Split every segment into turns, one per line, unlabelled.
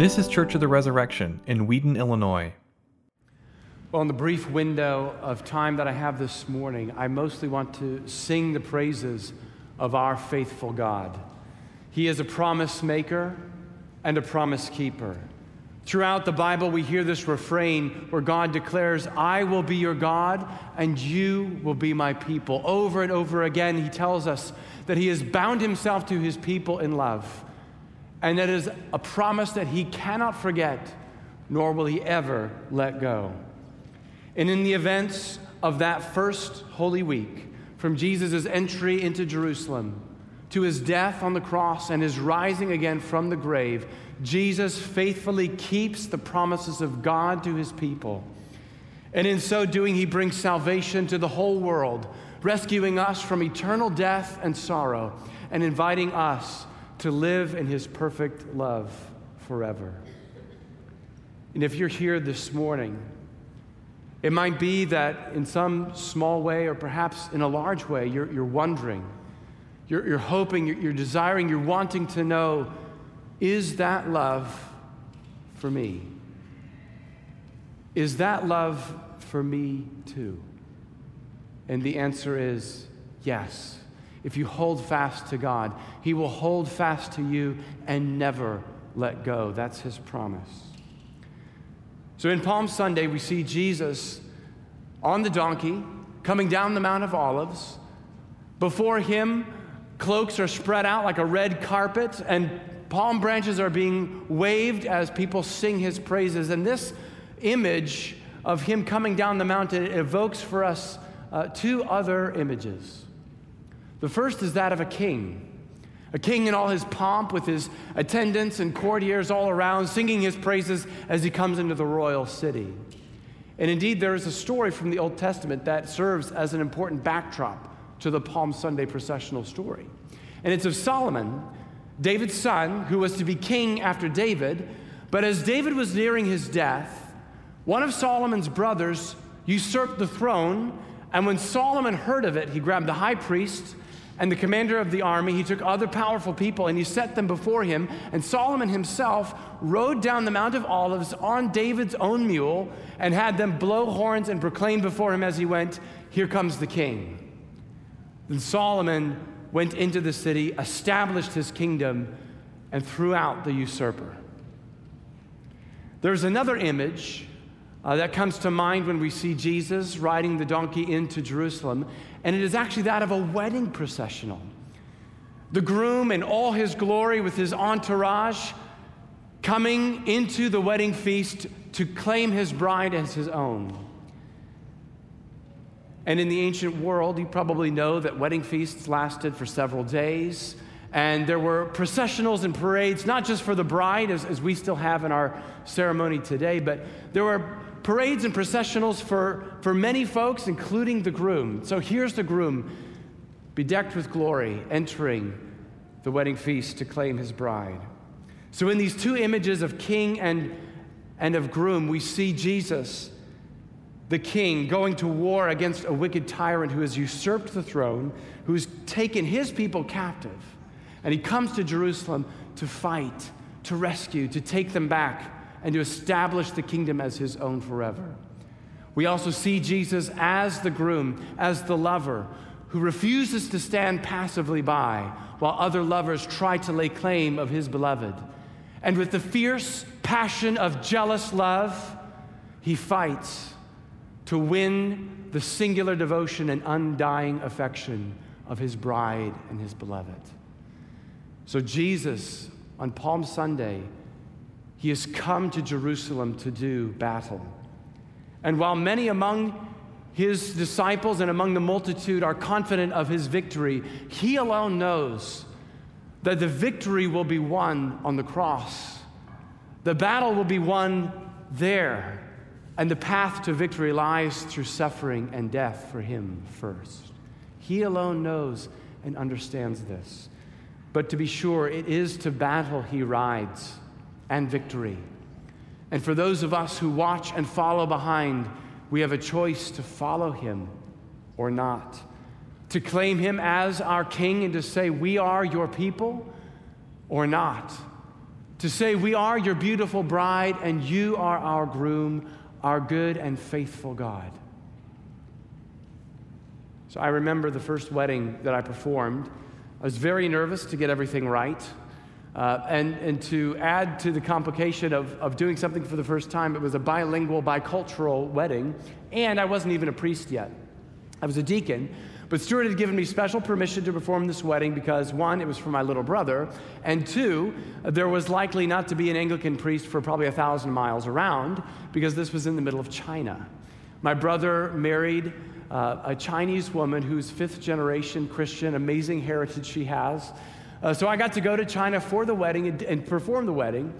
This is Church of the Resurrection in Wheaton, Illinois.
Well, in the brief window of time that I have this morning, I mostly want to sing the praises of our faithful God. He is a promise maker and a promise keeper. Throughout the Bible, we hear this refrain where God declares, I will be your God and you will be my people. Over and over again, he tells us that he has bound himself to his people in love. And that is a promise that he cannot forget, nor will he ever let go. And in the events of that first Holy Week, from Jesus' entry into Jerusalem to his death on the cross and his rising again from the grave, Jesus faithfully keeps the promises of God to his people. And in so doing, he brings salvation to the whole world, rescuing us from eternal death and sorrow, and inviting us to live in his perfect love forever. And if you're here this morning, it might be that in some small way or perhaps in a large way, you're, you're wondering, you're, you're hoping, you're, you're desiring, you're wanting to know is that love for me? Is that love for me too? And the answer is yes. If you hold fast to God, He will hold fast to you and never let go. That's His promise. So in Palm Sunday, we see Jesus on the donkey coming down the Mount of Olives. Before Him, cloaks are spread out like a red carpet, and palm branches are being waved as people sing His praises. And this image of Him coming down the mountain evokes for us uh, two other images. The first is that of a king. A king in all his pomp, with his attendants and courtiers all around, singing his praises as he comes into the royal city. And indeed, there is a story from the Old Testament that serves as an important backdrop to the Palm Sunday processional story. And it's of Solomon, David's son, who was to be king after David. But as David was nearing his death, one of Solomon's brothers usurped the throne. And when Solomon heard of it, he grabbed the high priest and the commander of the army, he took other powerful people and he set them before him. And Solomon himself rode down the Mount of Olives on David's own mule and had them blow horns and proclaim before him as he went, Here comes the king. Then Solomon went into the city, established his kingdom, and threw out the usurper. There's another image uh, that comes to mind when we see Jesus riding the donkey into Jerusalem, and it is actually that of a wedding processional. The groom in all his glory with his entourage coming into the wedding feast to claim his bride as his own. And in the ancient world, you probably know that wedding feasts lasted for several days. And there were processionals and parades, not just for the bride, as, as we still have in our ceremony today, but there were parades and processionals for, for many folks, including the groom. So here's the groom, bedecked with glory, entering the wedding feast to claim his bride. So, in these two images of king and, and of groom, we see Jesus, the king, going to war against a wicked tyrant who has usurped the throne, who's taken his people captive. And he comes to Jerusalem to fight, to rescue, to take them back and to establish the kingdom as his own forever. We also see Jesus as the groom, as the lover, who refuses to stand passively by while other lovers try to lay claim of his beloved. And with the fierce passion of jealous love, he fights to win the singular devotion and undying affection of his bride and his beloved. So, Jesus on Palm Sunday he has come to Jerusalem to do battle. And while many among his disciples and among the multitude are confident of his victory, he alone knows that the victory will be won on the cross. The battle will be won there, and the path to victory lies through suffering and death for him first. He alone knows and understands this. But to be sure, it is to battle he rides and victory. And for those of us who watch and follow behind, we have a choice to follow him or not, to claim him as our king and to say, We are your people, or not, to say, We are your beautiful bride, and you are our groom, our good and faithful God. So I remember the first wedding that I performed. I was very nervous to get everything right. Uh, and, and to add to the complication of, of doing something for the first time, it was a bilingual, bicultural wedding, and I wasn't even a priest yet. I was a deacon, but Stewart had given me special permission to perform this wedding because, one, it was for my little brother, and two, there was likely not to be an Anglican priest for probably a thousand miles around because this was in the middle of China. My brother married uh, a Chinese woman who's fifth generation Christian, amazing heritage she has. Uh, so I got to go to China for the wedding and, and perform the wedding.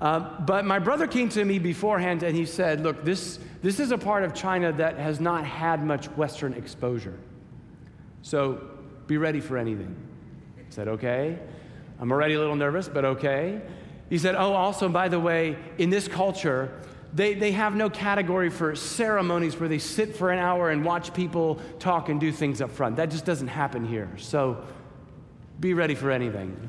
Uh, but my brother came to me beforehand and he said, Look, this, this is a part of China that has not had much Western exposure. So be ready for anything. I said, Okay. I'm already a little nervous, but okay. He said, Oh, also, by the way, in this culture, they, they have no category for ceremonies where they sit for an hour and watch people talk and do things up front. That just doesn't happen here. So be ready for anything.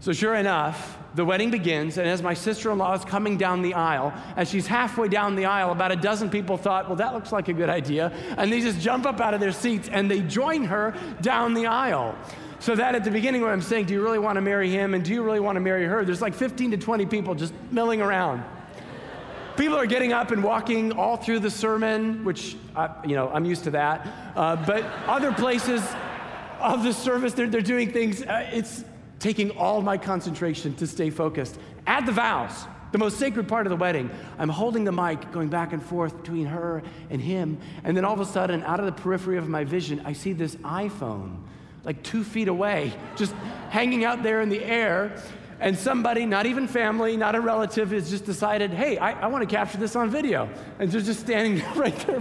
So, sure enough, the wedding begins, and as my sister in law is coming down the aisle, as she's halfway down the aisle, about a dozen people thought, well, that looks like a good idea. And they just jump up out of their seats and they join her down the aisle. So that at the beginning, when I'm saying, do you really want to marry him and do you really want to marry her, there's like 15 to 20 people just milling around. People are getting up and walking all through the sermon, which, uh, you know, I'm used to that. Uh, but other places, of the service. They're, they're doing things. Uh, it's taking all my concentration to stay focused. At the vows, the most sacred part of the wedding. I'm holding the mic, going back and forth between her and him. And then all of a sudden, out of the periphery of my vision, I see this iPhone like two feet away, just hanging out there in the air. And somebody, not even family, not a relative, has just decided, hey, I, I want to capture this on video. And they're just standing right there.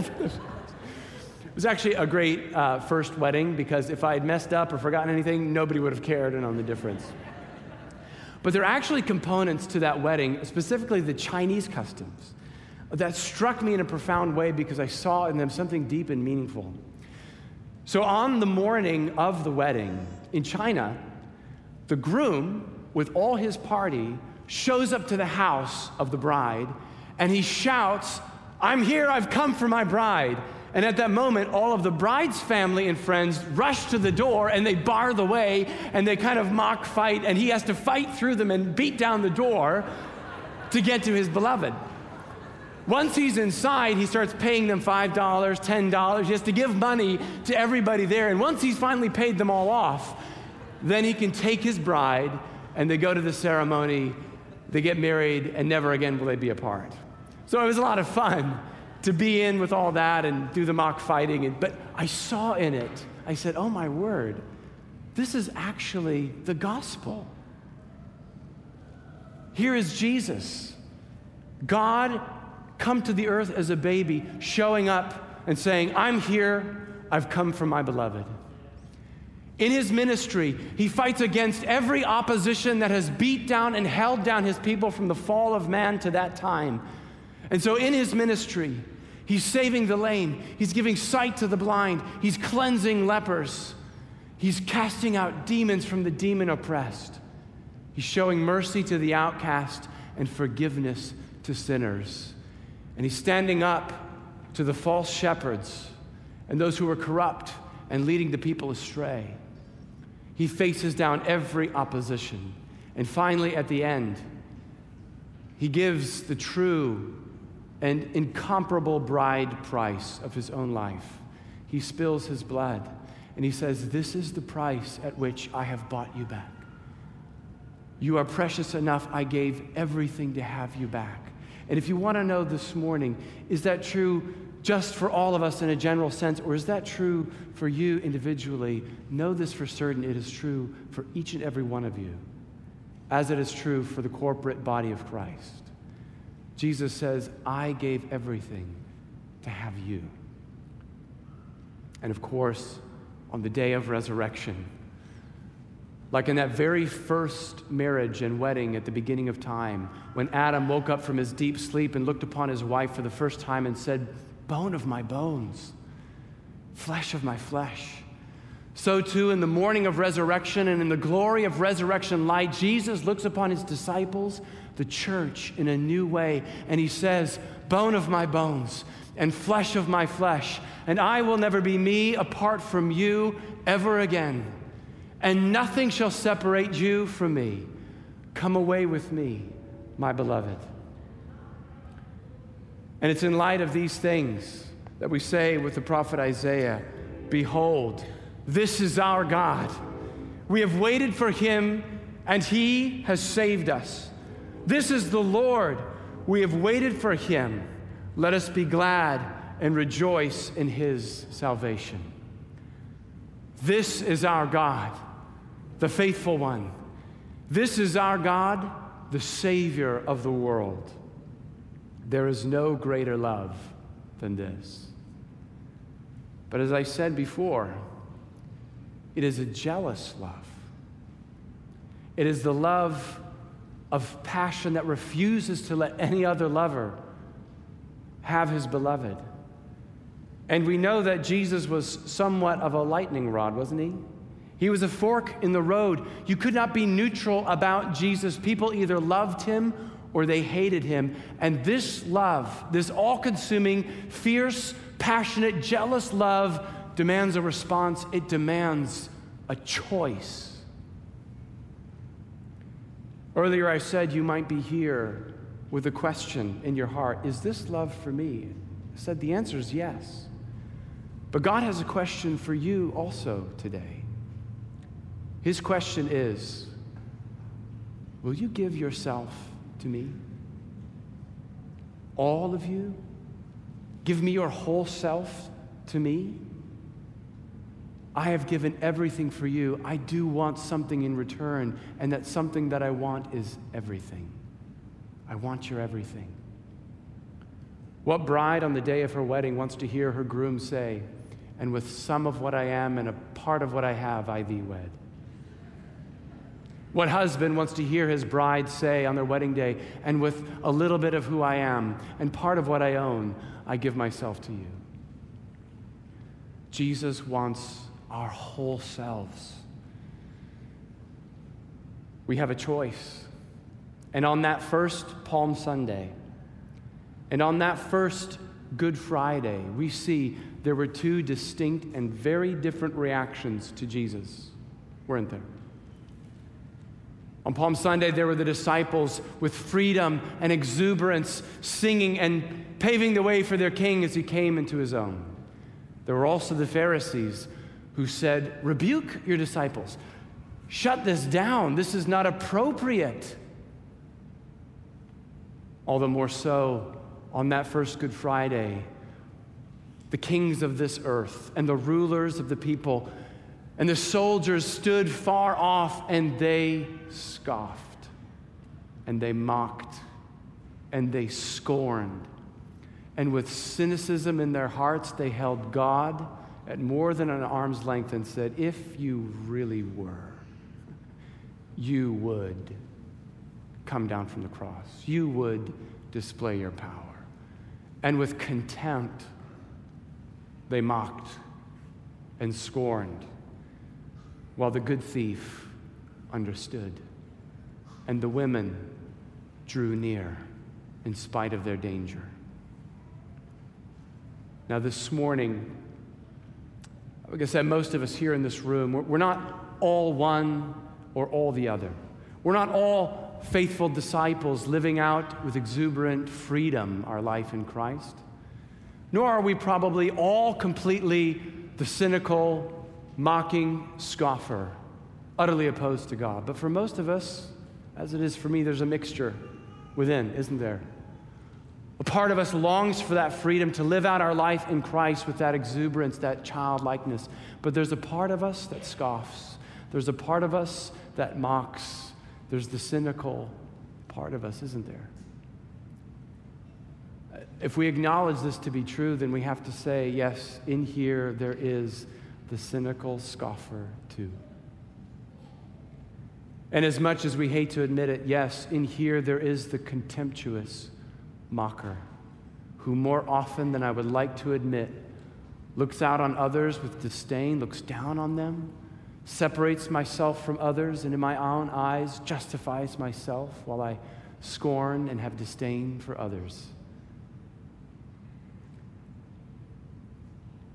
Was actually a great uh, first wedding because if I had messed up or forgotten anything, nobody would have cared and known the difference. But there are actually components to that wedding, specifically the Chinese customs, that struck me in a profound way because I saw in them something deep and meaningful. So, on the morning of the wedding in China, the groom, with all his party, shows up to the house of the bride and he shouts, I'm here, I've come for my bride. And at that moment, all of the bride's family and friends rush to the door and they bar the way and they kind of mock fight, and he has to fight through them and beat down the door to get to his beloved. Once he's inside, he starts paying them $5, $10. He has to give money to everybody there. And once he's finally paid them all off, then he can take his bride and they go to the ceremony, they get married, and never again will they be apart. So it was a lot of fun to be in with all that and do the mock fighting. And, but I saw in it, I said, oh my word, this is actually the gospel. Here is Jesus. God come to the earth as a baby, showing up and saying, I'm here, I've come for my beloved. In his ministry, he fights against every opposition that has beat down and held down his people from the fall of man to that time. And so, in his ministry, he's saving the lame, he's giving sight to the blind, he's cleansing lepers, he's casting out demons from the demon oppressed, he's showing mercy to the outcast and forgiveness to sinners. And he's standing up to the false shepherds and those who are corrupt and leading the people astray. He faces down every opposition. And finally, at the end, he gives the true and incomparable bride price of his own life. He spills his blood and he says, This is the price at which I have bought you back. You are precious enough, I gave everything to have you back. And if you want to know this morning, is that true just for all of us in a general sense, or is that true for you individually? Know this for certain it is true for each and every one of you, as it is true for the corporate body of Christ. Jesus says, I gave everything to have you. And of course, on the day of resurrection, like in that very first marriage and wedding at the beginning of time, when Adam woke up from his deep sleep and looked upon his wife for the first time and said, Bone of my bones, flesh of my flesh. So, too, in the morning of resurrection and in the glory of resurrection light, Jesus looks upon his disciples, the church, in a new way, and he says, Bone of my bones and flesh of my flesh, and I will never be me apart from you ever again. And nothing shall separate you from me. Come away with me, my beloved. And it's in light of these things that we say with the prophet Isaiah Behold, this is our God. We have waited for him, and he has saved us. This is the Lord. We have waited for him. Let us be glad and rejoice in his salvation. This is our God, the faithful one. This is our God, the Savior of the world. There is no greater love than this. But as I said before, it is a jealous love. It is the love of passion that refuses to let any other lover have his beloved. And we know that Jesus was somewhat of a lightning rod, wasn't he? He was a fork in the road. You could not be neutral about Jesus. People either loved him or they hated him. And this love, this all consuming, fierce, passionate, jealous love, demands a response, it demands a choice. Earlier, I said you might be here with a question in your heart Is this love for me? I said the answer is yes. But God has a question for you also today. His question is Will you give yourself to me? All of you? Give me your whole self to me? I have given everything for you. I do want something in return, and that something that I want is everything. I want your everything. What bride on the day of her wedding wants to hear her groom say, And with some of what I am and a part of what I have, I thee wed? What husband wants to hear his bride say on their wedding day, And with a little bit of who I am and part of what I own, I give myself to you? Jesus wants our whole selves. We have a choice. And on that first Palm Sunday, and on that first Good Friday, we see there were two distinct and very different reactions to Jesus, weren't there? On Palm Sunday, there were the disciples with freedom and exuberance, singing and paving the way for their king as he came into his own. There were also the Pharisees who said, Rebuke your disciples. Shut this down. This is not appropriate. All the more so on that first Good Friday, the kings of this earth and the rulers of the people and the soldiers stood far off and they scoffed and they mocked and they scorned. And with cynicism in their hearts, they held God at more than an arm's length and said, If you really were, you would come down from the cross. You would display your power. And with contempt, they mocked and scorned, while the good thief understood. And the women drew near in spite of their danger. Now, this morning, like I said, most of us here in this room, we're, not all one or all the other. We're not all faithful disciples living out with exuberant freedom our life in Christ. Nor are we probably all completely the cynical, mocking scoffer, utterly opposed to God. But for most of us, as it is for me, there's a mixture within, isn't there? A part of us longs for that freedom to live out our life in Christ with that exuberance, that childlikeness. But there's a part of us that scoffs. There's a part of us that mocks. There's the cynical part of us, isn't there? If we acknowledge this to be true, then we have to say, yes, in here there is the cynical scoffer too. And as much as we hate to admit it, yes, in here there is the contemptuous mocker who, more often than I would like to admit, looks out on others with disdain, looks down on them, separates myself from others, and in my own eyes justifies myself while I scorn and have disdain for others.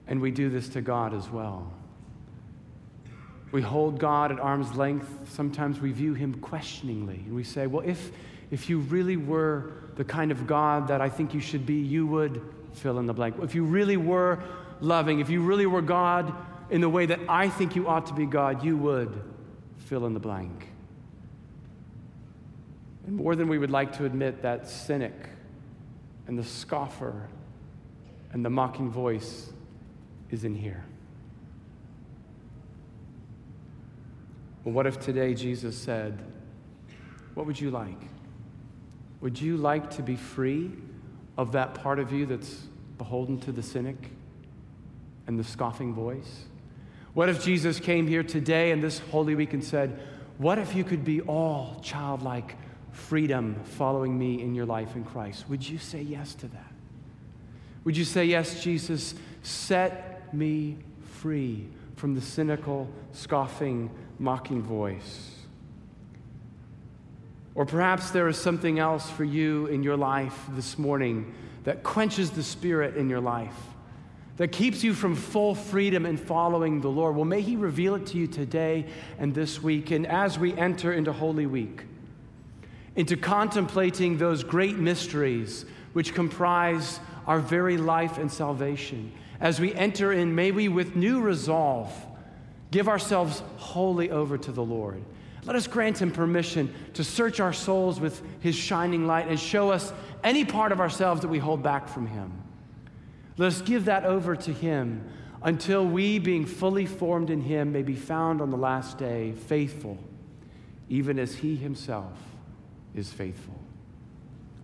And we do this to God as well. We hold God at arm's length. Sometimes we view him questioningly. And we say, well, if, if you really were the kind of God that I think you should be, you would fill in the blank. If you really were loving, if you really were God in the way that I think you ought to be God, you would fill in the blank. And more than we would like to admit, that cynic and the scoffer and the mocking voice is in here. Well, what if today Jesus said, What would you like? Would you like to be free of that part of you that's beholden to the cynic and the scoffing voice? What if Jesus came here today and this Holy Week and said, What if you could be all childlike freedom following me in your life in Christ? Would you say yes to that? Would you say, Yes, Jesus, set me free from the cynical, scoffing, mocking voice? Or perhaps there is something else for you in your life this morning that quenches the spirit in your life, that keeps you from full freedom in following the Lord. Well, may He reveal it to you today and this week. And as we enter into Holy Week, into contemplating those great mysteries which comprise our very life and salvation, as we enter in, may we with new resolve give ourselves wholly over to the Lord. Let us grant him permission to search our souls with his shining light and show us any part of ourselves that we hold back from him. Let us give that over to him until we, being fully formed in him, may be found on the last day faithful, even as he himself is faithful.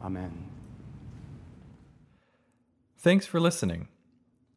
Amen.
Thanks for listening.